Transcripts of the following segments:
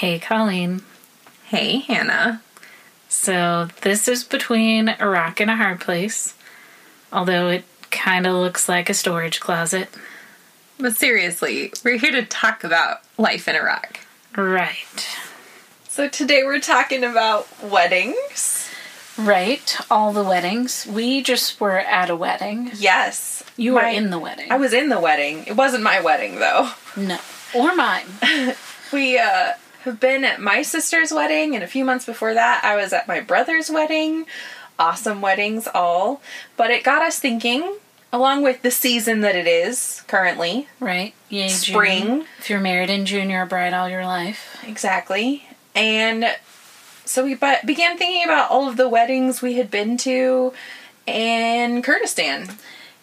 Hey, Colleen. Hey, Hannah. So, this is between a rock and a hard place, although it kind of looks like a storage closet. But seriously, we're here to talk about life in Iraq. Right. So today we're talking about weddings. Right. All the weddings. We just were at a wedding. Yes. You were in the wedding. I was in the wedding. It wasn't my wedding though. No. Or mine. We uh have been at my sister's wedding and a few months before that I was at my brother's wedding. Awesome weddings all. But it got us thinking along with the season that it is currently. Right. Yay, June. Spring. If you're married in June, you're a bride all your life. Exactly. And so we but began thinking about all of the weddings we had been to in Kurdistan.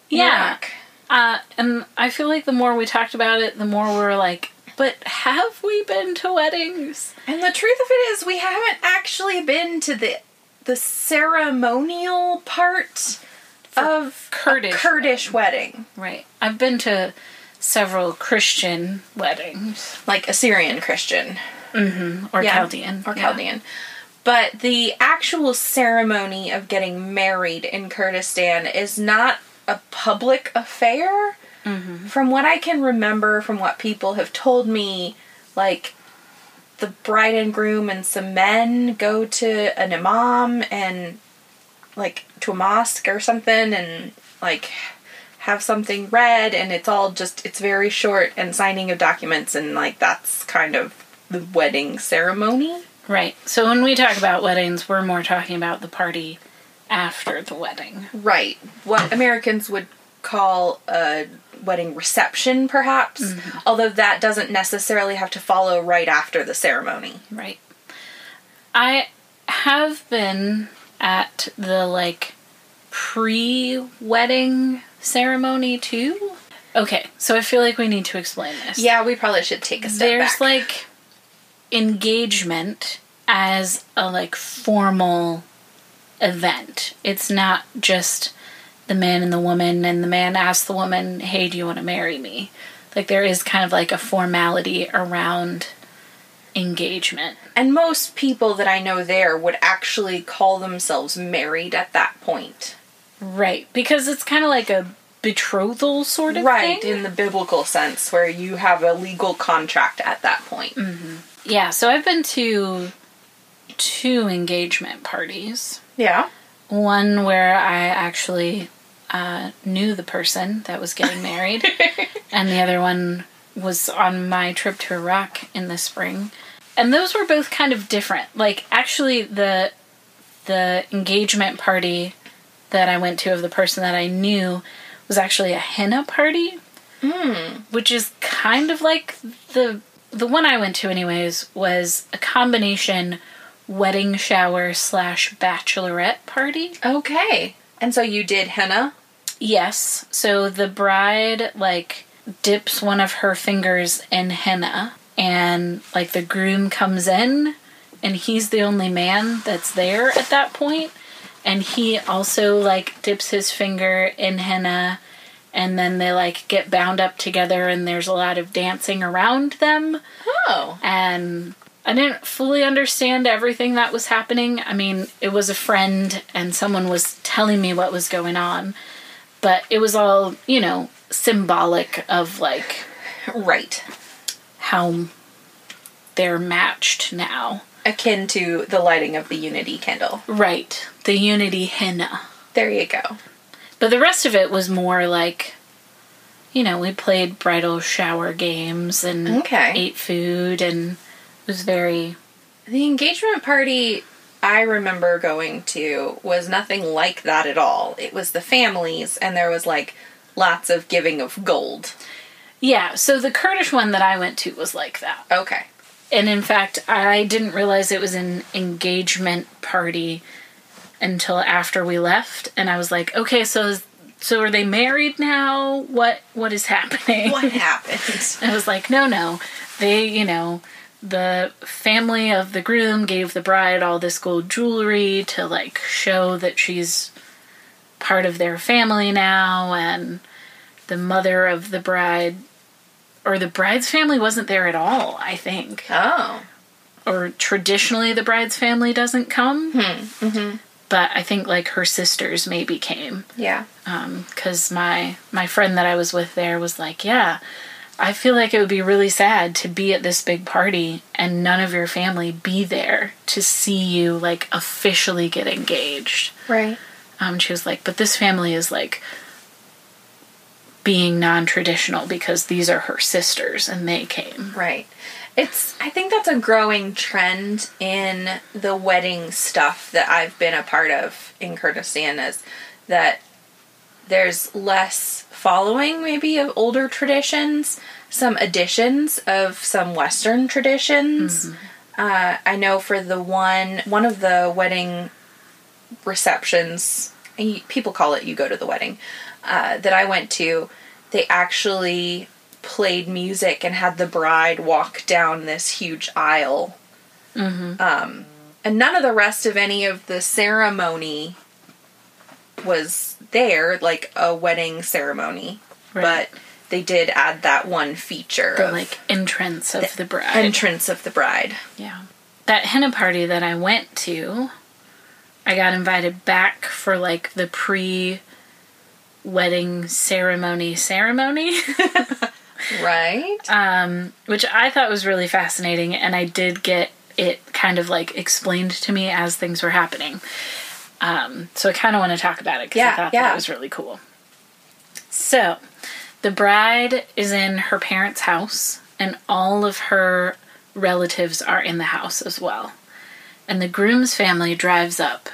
Yeah. Iraq. Uh, and I feel like the more we talked about it, the more we were like, but have we been to weddings? And the truth of it is we haven't actually been to the the ceremonial part of Kurdish a Kurdish wedding. Right. I've been to several Christian weddings. Like Assyrian Christian. Mm-hmm. Or Yeah. Chaldean. Or Yeah. Chaldean. But the actual ceremony of getting married in Kurdistan is not a public affair. Mm-hmm. From what I can remember, from what people have told me, like the bride and groom and some men go to an imam and like to a mosque or something and like have something read and it's all just it's very short and signing of documents and like that's kind of the wedding ceremony. Right. So when we talk about weddings, we're more talking about the party after the wedding. Right. What Americans would call a wedding reception, perhaps, mm-hmm. although that doesn't necessarily have to follow right after the ceremony. Right. I have been at the like pre wedding ceremony too. Okay, so I feel like we need to explain this. Yeah, we probably should take a step There's back. like engagement as a like formal event. It's not just the man and the woman and the man asks the woman, "Hey, do you want to marry me?" Like there is kind of like a formality around engagement. and most people that I know there would actually call themselves married at that point. Right, because it's kind of like a betrothal sort of right, thing. in the biblical sense, where you have a legal contract at that point. Mm-hmm. yeah, so I've been to two engagement parties. Yeah. One where I actually uh, knew the person that was getting married, and the other one was on my trip to Iraq in the spring. And those were both kind of different. Like actually the the engagement party that I went to of the person that I knew was actually a henna party. Which is kind of like the the one I went to anyways was a combination wedding shower slash bachelorette party. Okay. And so you did henna? Yes. So the bride like dips one of her fingers in henna and like the groom comes in and he's the only man that's there at that point and he also like dips his finger in henna and then they like get bound up together and there's a lot of dancing around them Oh. and I didn't fully understand everything that was happening. I mean, it was a friend and someone was telling me what was going on, but it was all, you know, symbolic of like Right. how they're matched now. Akin to the lighting of the unity candle. Right. The unity henna. There you go. But the rest of it was more like, you know, we played bridal shower games and Okay. ate food and it was very The engagement party I remember going to was nothing like that at all. It was the families, and there was like lots of giving of gold. Yeah, so the Kurdish one that I went to was like that. Okay. And in fact, I didn't realize it was an engagement party until after we left and I was like, "Okay, so is, so are they married now? What what is happening?" What happened? I was like, "No, no. They, you know, the family of the groom gave the bride all this gold jewelry to like show that she's part of their family now and the mother of the bride or the bride's family wasn't there at all, I think. oh. or traditionally the bride's family doesn't come. Hmm. But I think like her sisters maybe came Yeah. because my my friend that I was with there was like, yeah, I feel like it would be really sad to be at this big party and none of your family be there to see you like officially get engaged. Right. Um, she was like, but this family is like being non-traditional because these are her sisters and they came. Right. It's I think that's a growing trend in the wedding stuff that I've been a part of in Kurdistan is that there's less following maybe of older traditions, some additions of some western traditions. Uh, I know for the one one of the wedding receptions, people call it you go to the wedding, uh, that I went to, they actually played music and had the bride walk down this huge aisle. Um, and none of the rest of any of the ceremony was there, like a wedding ceremony. Right. But they did add that one feature The like entrance of the bride. entrance of the bride. Yeah. That henna party that I went to, I got invited back for like the pre wedding ceremony ceremony, Right? um, which I thought was really fascinating, and I did get it kind of like explained to me as things were happening. Um, so I kind of want to talk about it because I thought yeah. that was really cool. So, the bride is in her parents' house, and all of her relatives are in the house as well. And the groom's family drives up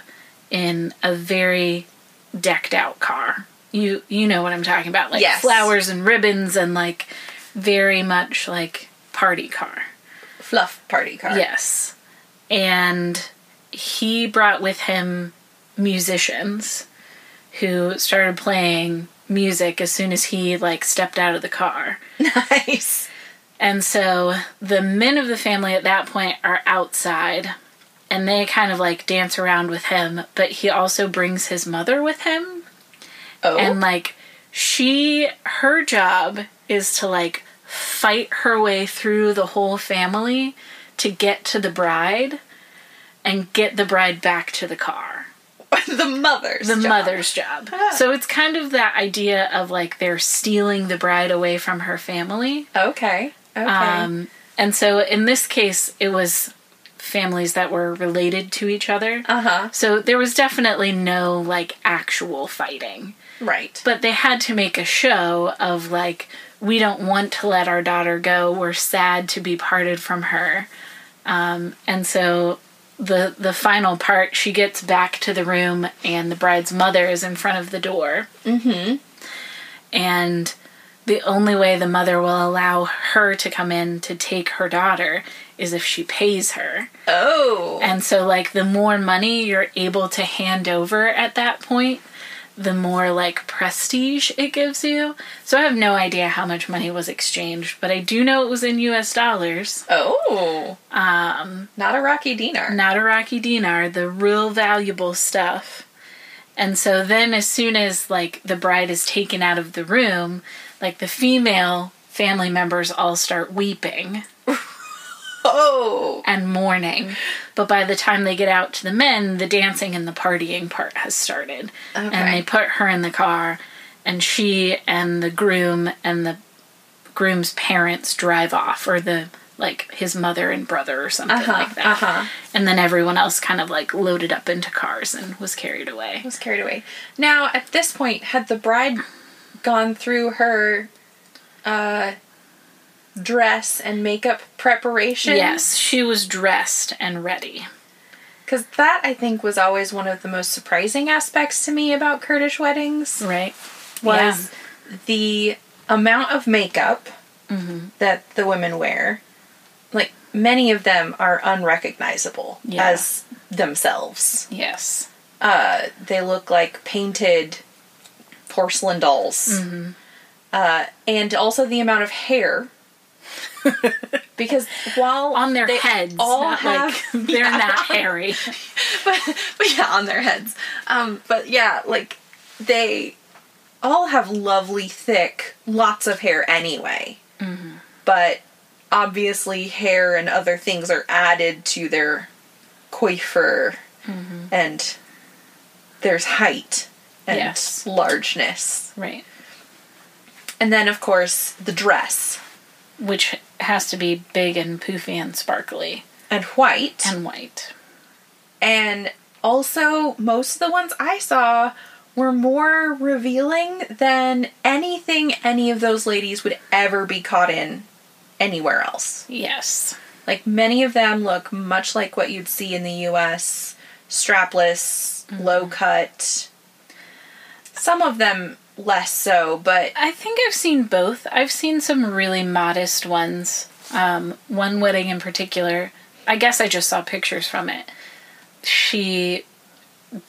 in a very decked out car. You you know what I'm talking about, like Yes. flowers and ribbons and like very much like party car. Fluff party car. Yes. And he brought with him musicians who started playing music as soon as he like stepped out of the car. Nice. And so the men of the family at that point are outside and they kind of like dance around with him, but he also brings his mother with him Oh. and like she her job is to like fight her way through the whole family to get to the bride and get the bride back to the car the mother's the job. mother's job so it's kind of that idea of like they're stealing the bride away from her family Okay. Okay. um and so in this case it was families that were related to each other uh huh. so there was definitely no like actual fighting Right. but they had to make a show of like we don't want to let our daughter go we're sad to be parted from her um, and so the the final part she gets back to the room and the bride's mother is in front of the door mm-hmm. and the only way the mother will allow her to come in to take her daughter is if she pays her oh. and so, like, the more money you're able to hand over at that point, the more, like, prestige it gives you. So, I have no idea how much money was exchanged, but I do know it was in US dollars, oh. Um. Not a Iraqi dinar. not a Iraqi dinar, the real valuable stuff. And so, then as soon as, like, the bride is taken out of the room, like, the female family members all start weeping. Oh. and mourning. But by the time they get out to the men, the dancing and the partying part has started. And they put her in the car, and she and the groom and the groom's parents drive off, or the like his mother and brother or something Uh-huh, like that. uh-huh. And then everyone else kind of like loaded up into cars and was carried away. was carried away. Now, at this point, had the bride gone through her uh, dress and makeup preparation? Yes, she was dressed and ready. Because that, I think, was always one of the most surprising aspects to me about Kurdish weddings. Right? Was the amount of makeup Mm-hmm. that the women wear. Like, many of them are unrecognizable Yeah. as themselves. Yes. uh, they look like painted porcelain dolls. Mm-hmm. Uh, and also the amount of hair. because while On their heads, all have, like they're Yeah, not hairy. but, but yeah, on their heads. Um, but yeah, like they all have lovely, thick, lots of hair anyway. Mm-hmm. But obviously hair and other things are added to their coiffure and there's height and Yes. largeness. Right. And then of course the dress Which has to be big and poofy and sparkly and white. and white. And also, most of the ones I saw were more revealing than anything any of those ladies would ever be caught in anywhere else. Yes. Like, many of them look much like what you'd see in the US strapless, mm-hmm. low cut. Some of them less so, but I think I've seen both. I've seen some really modest ones. Um, one wedding in particular, I guess I just saw pictures from it. She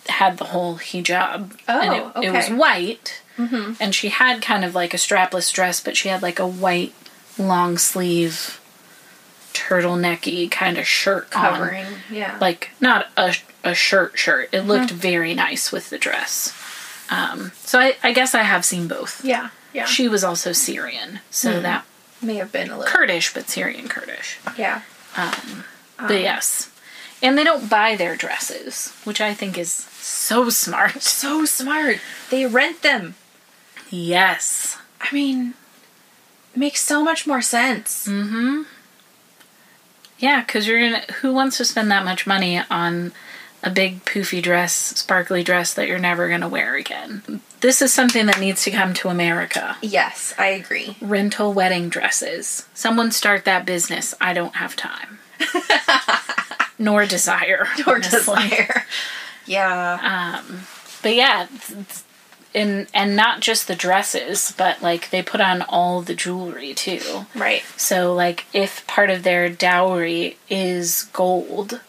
had the whole hijab. and it, Oh, it was okay. white. And she had kind of like a strapless dress, but she had like a white long sleeve turtlenecky kind of shirt on. covering. Yeah. like not a, a shirt shirt it looked very nice with the dress um, so I, I guess i have seen both yeah. Yeah. she was also syrian so that may have been a little. kurdish but syrian kurdish Yeah. Um, but yes and they don't buy their dresses which i think is so smart So smart. They rent them. yes I mean, makes so much more sense. Mm-hmm. Yeah because you're gonna who wants to spend that much money on a big poofy dress sparkly dress that you're never gonna wear again this is something that needs to come to america Yes, I agree. rental wedding dresses. Someone start that business. I don't have time. Nor desire. Nor honestly. desire. Yeah. Um, But yeah, and and not just the dresses, but like they put on all the jewelry too. right. So like if part of their dowry is gold,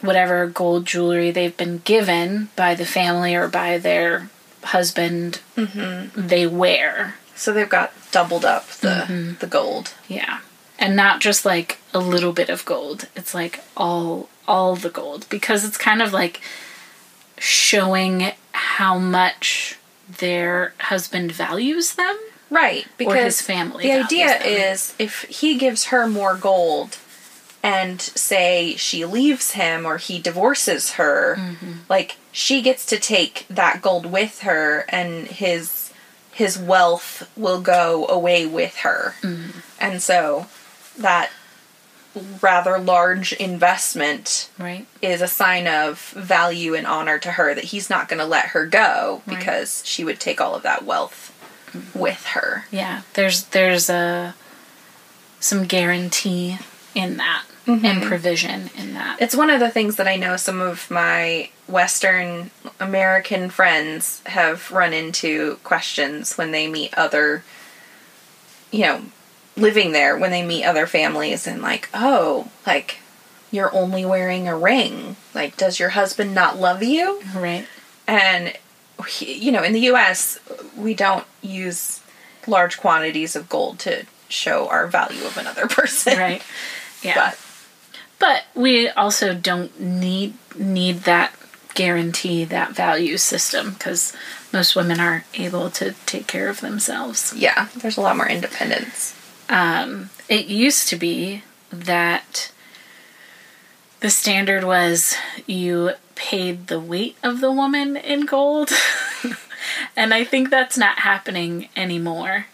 whatever gold jewelry they've been given by the family or by their husband, mm-hmm. they wear. So they've got doubled up the mm-hmm. the gold. Yeah. And not just like a little bit of gold. It's like all all the gold because it's kind of like showing how much their husband values them. Right. Because his family The idea them. is if he gives her more gold and say she leaves him or he divorces her, Mm-hmm. like she gets to take that gold with her and his his wealth will go away with her. Mm-hmm. And so that rather large investment Right? is a sign of value and honor to her that he's not going to let her go Right. because she would take all of that wealth with her. Yeah. There's there's a some guarantee in that Mm-hmm. and provision in that. It's one of the things that I know some of my Western American friends have run into questions when they meet other, you know, living there, when they meet other families and like, oh, like, you're only wearing a ring. Like, does your husband not love you? Right. And, you know, in the US, we don't use large quantities of gold to show our value of another person. Right. Yeah. But, But we also don't need need that guarantee, that value system, because most women are able to take care of themselves. yeah, there's a lot more independence. Um, it used to be that the standard was you paid the weight of the woman in gold. and I think that's not happening anymore.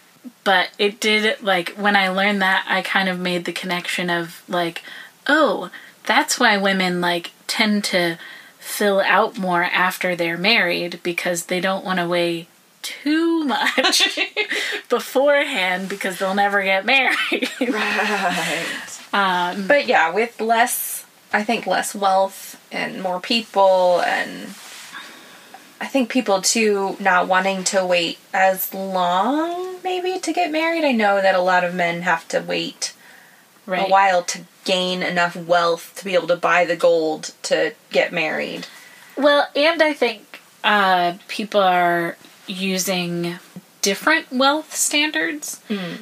But it did, like, when I learned that, I kind of made the connection of, like, oh, that's why women, like, tend to fill out more after they're married because they don't want to weigh too much beforehand because they'll never get married. Right. um, But yeah, with less, I think less wealth and more people, and I think people too not wanting to wait as long maybe to get married. I know that a lot of men have to wait right. a while to gain enough wealth to be able to buy the gold to get married. Well, and I think uh, people are using different wealth standards.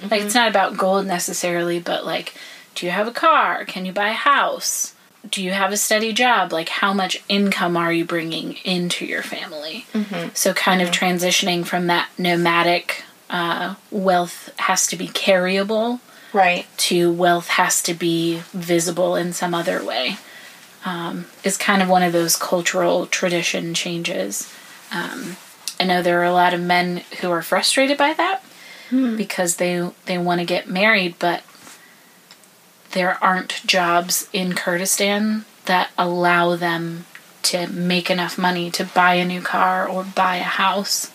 Like, it's not about gold necessarily, but like, do you have a car? Can you buy a house? Do you have a steady job? Like, how much income are you bringing into your family? So, kind of transitioning from that nomadic uh, wealth has to be carryable Right. to wealth has to be visible in some other way um, is kind of one of those cultural tradition changes. Um, I know there are a lot of men who are frustrated by that because they they want to get married, but there aren't jobs in Kurdistan that allow them to make enough money to buy a new car or buy a house.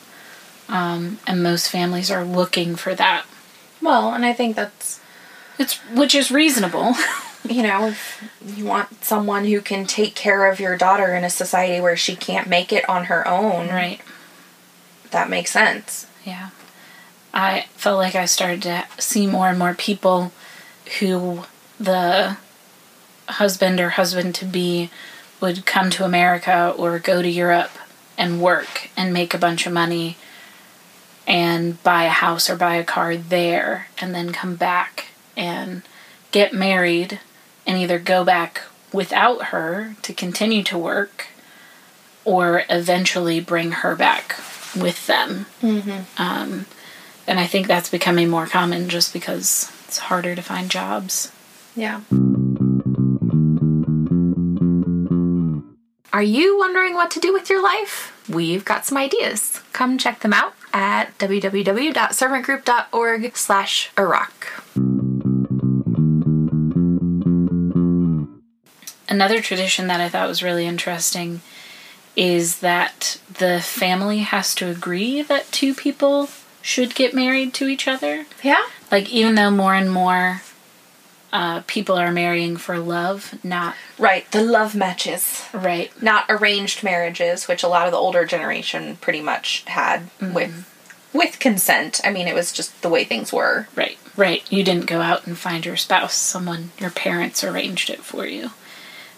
Um, and most families are looking for that. Well, and I think that's It's which is reasonable. you know, if you want someone who can take care of your daughter in a society where she can't make it on her own, right. that makes sense. Yeah. I felt like I started to see more and more people who the husband or husband to be would come to America or go to Europe and work and make a bunch of money and buy a house or buy a car there and then come back and get married and either go back without her to continue to work or eventually bring her back with them. Um, and I think that's becoming more common just because it's harder to find jobs. Yeah. Are you wondering what to do with your life? We've got some ideas. Come check them out at www.servantgroup.org slash Iraq. Another tradition that I thought was really interesting is that the family has to agree that two people should get married to each other. Yeah? Like, even though more and more uh, people are marrying for love, not Right, the love matches. right, Not arranged marriages, which a lot of the older generation pretty much had with with consent. I mean, it was just the way things were. right, right. You didn't go out and find your spouse, someone, your parents arranged it for you.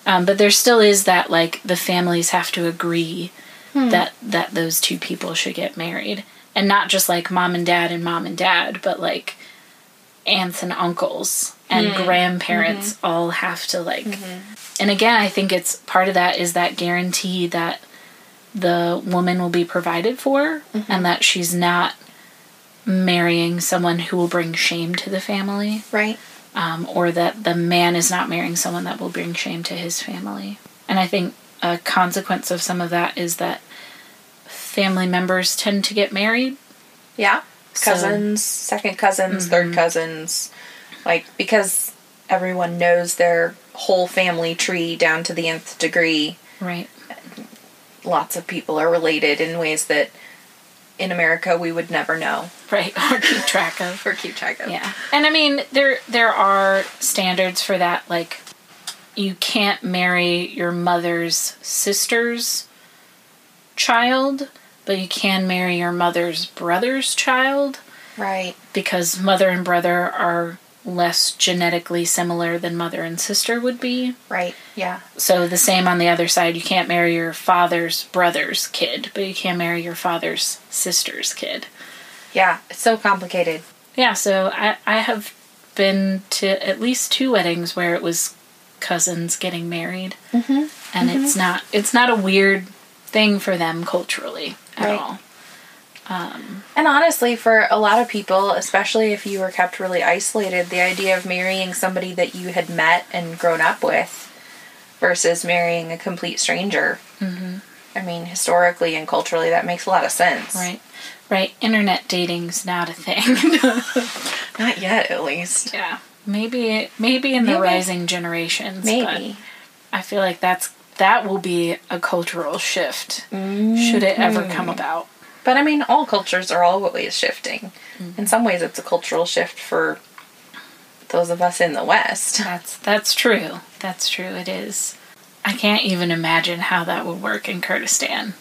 Um, but there still is that, like, the families have to agree hmm. that that those two people should get married. And not just like mom and dad and mom and dad but like aunts and uncles and hmm. grandparents mm-hmm. all have to like mm-hmm. and again i think it's part of that is that guarantee that the woman will be provided for mm-hmm. and that she's not marrying someone who will bring shame to the family. Right. Um, or that the man is not marrying someone that will bring shame to his family. And I think a consequence of some of that is that family members tend to get married. Yeah. So- Cousins, second cousins, third cousins. Like, because everyone knows their whole family tree down to the nth degree, Right. lots of people are related in ways that in America we would never know Right. Or keep track of. or keep track of. Yeah. And I mean there there are standards for that like you can't marry your mother's sister's child, but you can marry your mother's brother's child. Right. because mother and brother are less genetically similar than mother and sister would be. Right. Yeah. So the same on the other side, you can't marry your father's brother's kid, but you can marry your father's sister's kid. Yeah. It's so complicated. Yeah, so I I have been to at least two weddings where it was cousins getting married. Mm-hmm. And it's not it's not a weird thing for them culturally at Right. all. And honestly, for a lot of people, especially if you were kept really isolated, the idea of marrying somebody that you had met and grown up with versus marrying a complete stranger. Mm-hmm. I mean, historically and culturally, that makes a lot of sense. Right. Right. Internet dating's not a thing. Not yet, at least. Yeah, maybe maybe in the rising generations. Maybe. I feel like that's that will be a cultural shift should it ever come mm-hmm. about. But I mean, all cultures are always shifting. Mm-hmm. In some ways, it's a cultural shift for those of us in the West. That's that's true. That's true. It is. I can't even imagine how that would work in Kurdistan.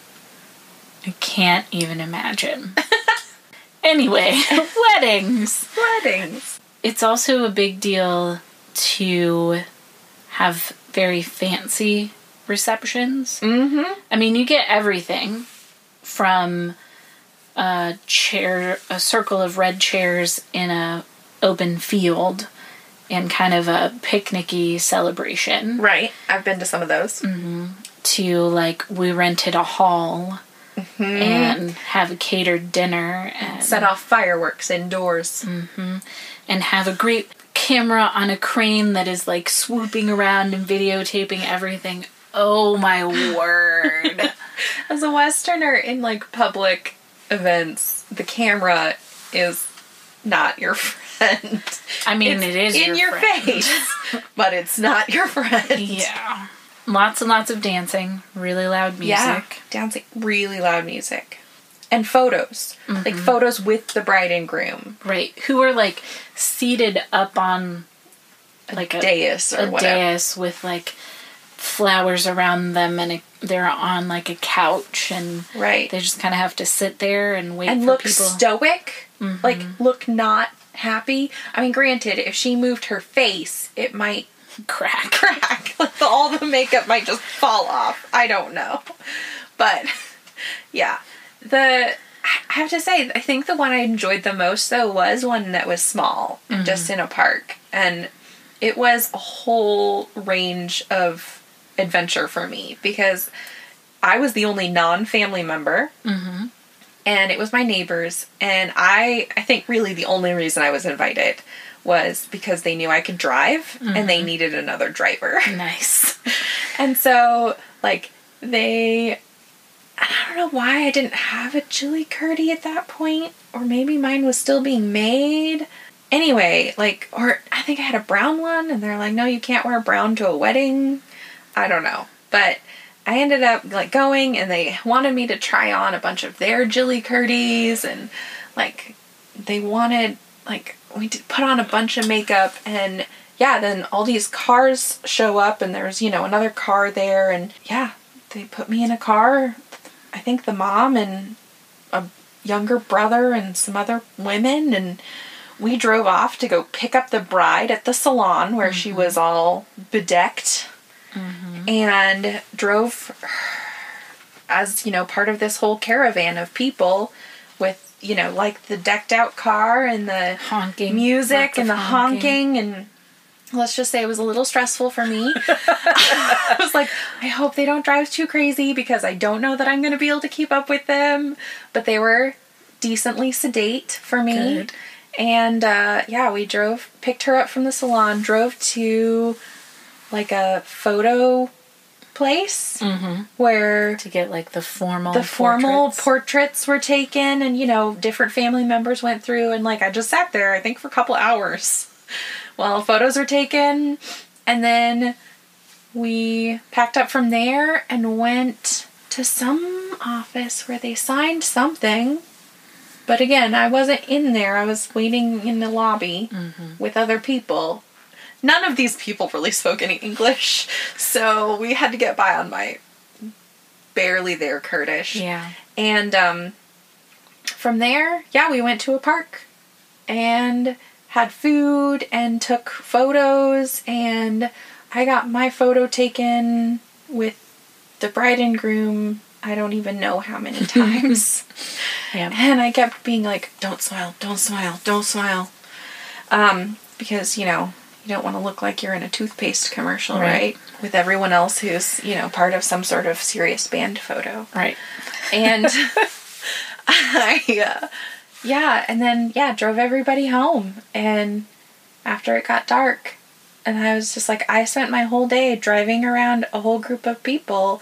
I can't even imagine. anyway, weddings. Weddings. It's also a big deal to have very fancy receptions. Mm-hmm. I mean, you get everything from a chair, a circle of red chairs in a open field, and kind of a picnicky celebration, Right. I've been to some of those. to like we rented a hall Mm-hmm. and have a catered dinner and Set off fireworks indoors. Mm-hmm. and have a great camera on a crane that is like swooping around and videotaping everything. Oh my word. As a Westerner in like public events, the camera is not your friend. I mean, It's it is in your, friend. face, but it's not your friend. Yeah. Lots and lots of dancing, really loud music. Yeah, dancing, really loud music, and photos, like Mm-hmm. photos with the bride and groom, Right. Who are like seated up on like a, dais or a whatever. dais with like flowers around them and a, they're on like a couch and Right. they just kind of have to sit there and wait and look people. stoic, Mm-hmm. like look not happy. I mean, granted, if she moved her face, it might crack. crack. Like all the makeup might just fall off. I don't know, but yeah, the I have to say, I think the one I enjoyed the most though was one that was small and just in a park, and it was a whole range of adventure for me because I was the only non-family member. Mm-hmm. And it was my neighbors, and I I think really the only reason I was invited was because they knew I could drive and they mm-hmm. needed another driver. Nice. And so, like, they. I don't know why I didn't have a chili curdy at that point, or maybe mine was still being made. Anyway, like, or I think I had a brown one, and they're like, no, you can't wear brown to a wedding. I don't know. But I ended up, like, going, and they wanted me to try on a bunch of their chili curdies, and, like, they wanted, like, we put on a bunch of makeup, and yeah, then all these cars show up, and there's, you know, another car there, and yeah, they put me in a car. I think the mom and a younger brother and some other women, and we drove off to go pick up the bride at the salon where she mm-hmm. was all bedecked mm-hmm. and drove as, you know, part of this whole caravan of people with, you know, like the decked out car and the Honking. music and the of honking and let's just say it was a little stressful for me. I was like, I hope they don't drive too crazy because I don't know that I'm going to be able to keep up with them. But they were decently sedate for me. Good. And uh, yeah, we drove, picked her up from the salon, drove to like a photo place Mm-hmm. where To get like the formal the formal portraits. portraits were taken and you know different family members went through. And like i just sat there i think for a couple hours while photos were taken. And then we packed up from there and went to some office where they signed something. But again i wasn't in there. I was waiting in the lobby with other people none of these people really spoke any english so we had to get by on my barely there kurdish Yeah. and um, from there, yeah, we went to a park and had food and took photos. And I got my photo taken with the bride and groom. I don't even know how many times. Yeah. And I kept being like, don't smile, don't smile, don't smile. Um, because, you know, you don't want to look like you're in a toothpaste commercial, Right. right? With everyone else who's, you know, part of some sort of serious band photo Right. and I, uh, yeah, and then yeah, drove everybody home. And after it got dark, and I was just like, I spent my whole day driving around a whole group of people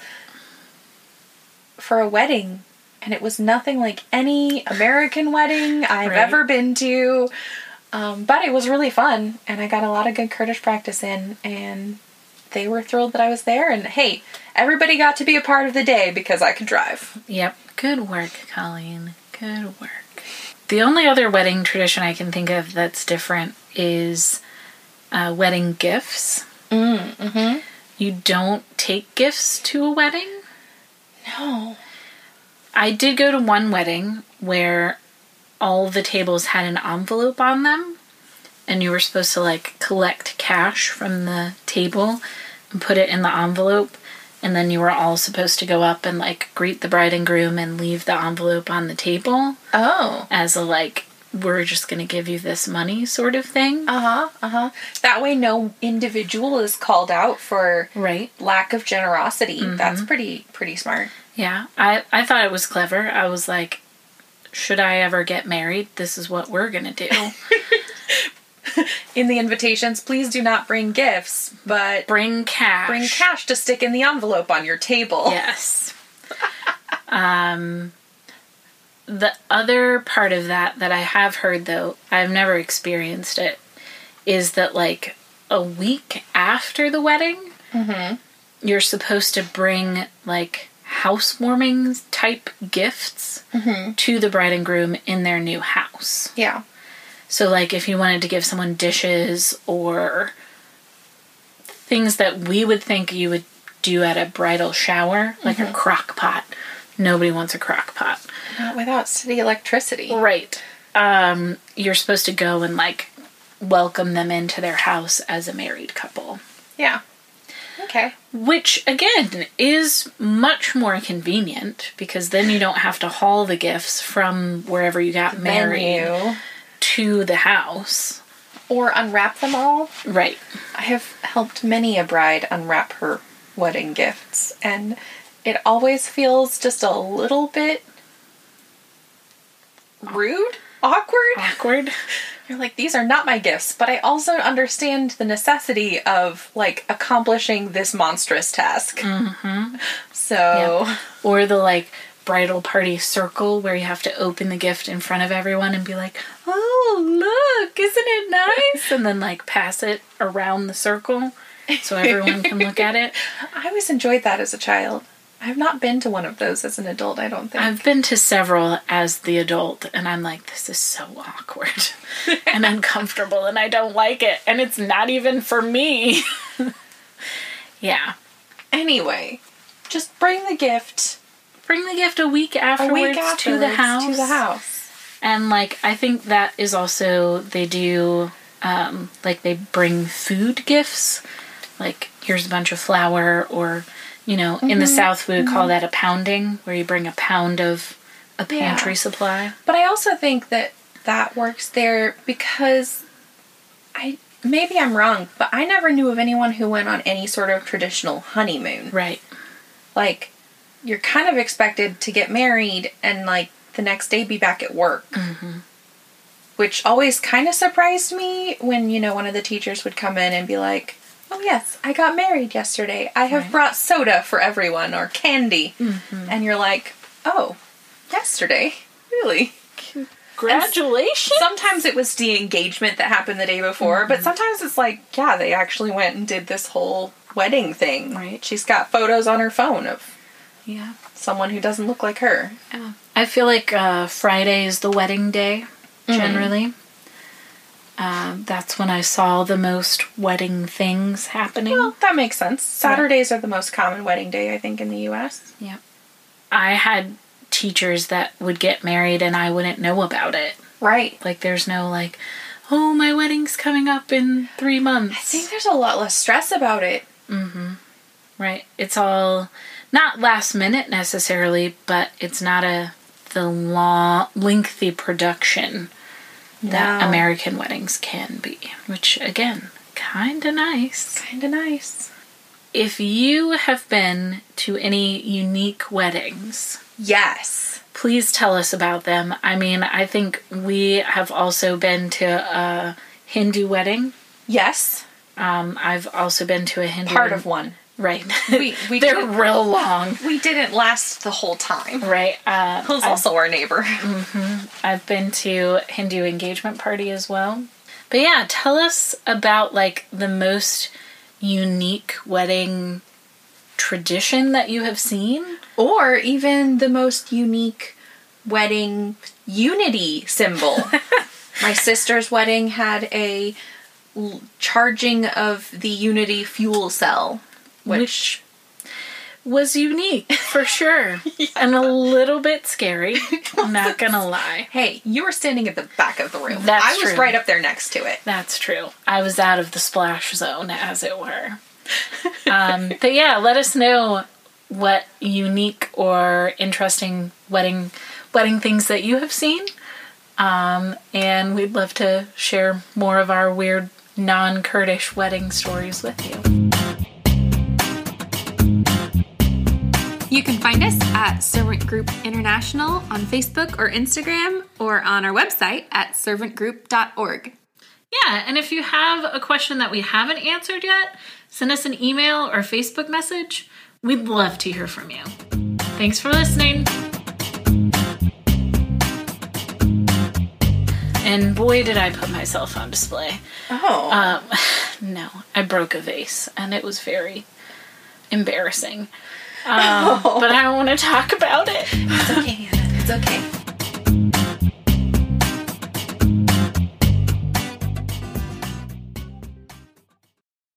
for a wedding, and it was nothing like any American wedding I've Right. ever been to. Um, but it was really fun, and I got a lot of good Kurdish practice in, and they were thrilled that I was there. And hey, everybody got to be a part of the day because I could drive. Yep. Good work, Colleen. Good work. The only other wedding tradition I can think of that's different is uh, wedding gifts. Mm, mm-hmm. You don't take gifts to a wedding. No. I did go to one wedding where all the tables had an envelope on them, and you were supposed to like collect cash from the table and put it in the envelope, and then you were all supposed to go up and like greet the bride and groom and leave the envelope on the table Oh. as a like we're just gonna give you this money sort of thing. Uh huh. Uh huh. That way, no individual is called out for Right. lack of generosity. That's pretty pretty smart. Yeah. I I thought it was clever. I was like, should I ever get married, this is what we're gonna do. in the invitations, please do not bring gifts, but Bring cash. bring cash to stick in the envelope on your table. Yes. um, the other part of that that I have heard, though, I've never experienced it, is that like a week after the wedding, you're supposed to bring like housewarming type gifts to the bride and groom in their new house. Yeah. So, like, if you wanted to give someone dishes or things that we would think you would do at a bridal shower, like a crock pot. Nobody wants a crock pot. Not without city electricity. Right. Um, you're supposed to go and, like, welcome them into their house as a married couple. Yeah. Okay. Which, again, is much more convenient because then you don't have to haul the gifts from wherever you got married Menu. to the house. Or unwrap them all. Right. I have helped many a bride unwrap her wedding gifts, and it always feels just a little bit rude, awkward. Awkward. You're like, these are not my gifts, but I also understand the necessity of like accomplishing this monstrous task. Mm-hmm. So, Yep. Or the like bridal party circle where you have to open the gift in front of everyone and be like, "Oh, look, isn't it nice?" and then like pass it around the circle so everyone can look at it. I always enjoyed that as a child. I've not been to one of those as an adult, I don't think. I've been to several as the adult and I'm like, this is so awkward and uncomfortable and I don't like it and it's not even for me. yeah. anyway, just bring the gift Bring the gift a week a afterwards, to the house. To the house. And like I think that is also they do um like they bring food gifts. Like here's a bunch of flour or you know, in the mm-hmm. south we would call mm-hmm. that a pounding where you bring a pound of a pantry Yeah. supply. But I also think that that works there because I maybe I'm wrong, but I never knew of anyone who went on any sort of traditional honeymoon. Right. Like you're kind of expected to get married and like the next day be back at work. Mm-hmm. Which always kind of surprised me when, you know, one of the teachers would come in and be like, Oh, yes, I got married yesterday. I have Right. brought soda for everyone or candy. Mm-hmm. And you're like, Oh, yesterday? Really? Congratulations. sometimes it was the engagement that happened the day before, but mm-hmm. sometimes it's like, yeah, they actually went and did this whole wedding thing. Right. She's got photos on her phone of Yeah. someone who doesn't look like her. Yeah. I feel like uh, Friday is the wedding day, mm-hmm. generally. Um, that's when I saw the most wedding things happening. Well, that makes sense. Saturdays are the most common wedding day, I think, in the US. yeah. I had teachers that would get married and I wouldn't know about it. Right. Like, there's no, like, oh, my wedding's coming up in three months. I think there's a lot less stress about it. Mm hmm. Right. It's all not last minute necessarily, but it's not a the long lengthy production that American weddings can be, which again, kind of nice. Kind of nice. If you have been to any unique weddings, Yes. please tell us about them. I mean, I think we have also been to a Hindu wedding. Yes. Um, I've also been to a Hindu Part of one. Right. We- we They're real long. We didn't last the whole time. Right. Uh, Who's also our neighbor. I've been to Hindu engagement party as well. But yeah, tell us about like the most unique wedding tradition that you have seen. or even the most unique wedding unity symbol. My sister's wedding had a charging of the unity fuel cell, which, Was unique for sure. And a little bit scary. I'm not gonna lie. hey, you were standing at the back of the room. That's I was true. right up there next to it. That's true. I was out of the splash zone, as it were. Um, but yeah, let us know what unique or interesting wedding wedding things that you have seen. Um, and we'd love to share more of our weird non Kurdish wedding stories with you. You can find us at Servant Group International on Facebook or Instagram or on our website at servantgroup.org. Yeah, and if you have a question that we haven't answered yet, send us an email or Facebook message. We'd love to hear from you. Thanks for listening. And boy, did I put myself on display. Oh. Um, no, I broke a vase, and it was very embarrassing. Um, But I don't want to talk about it. it's okay. It's okay.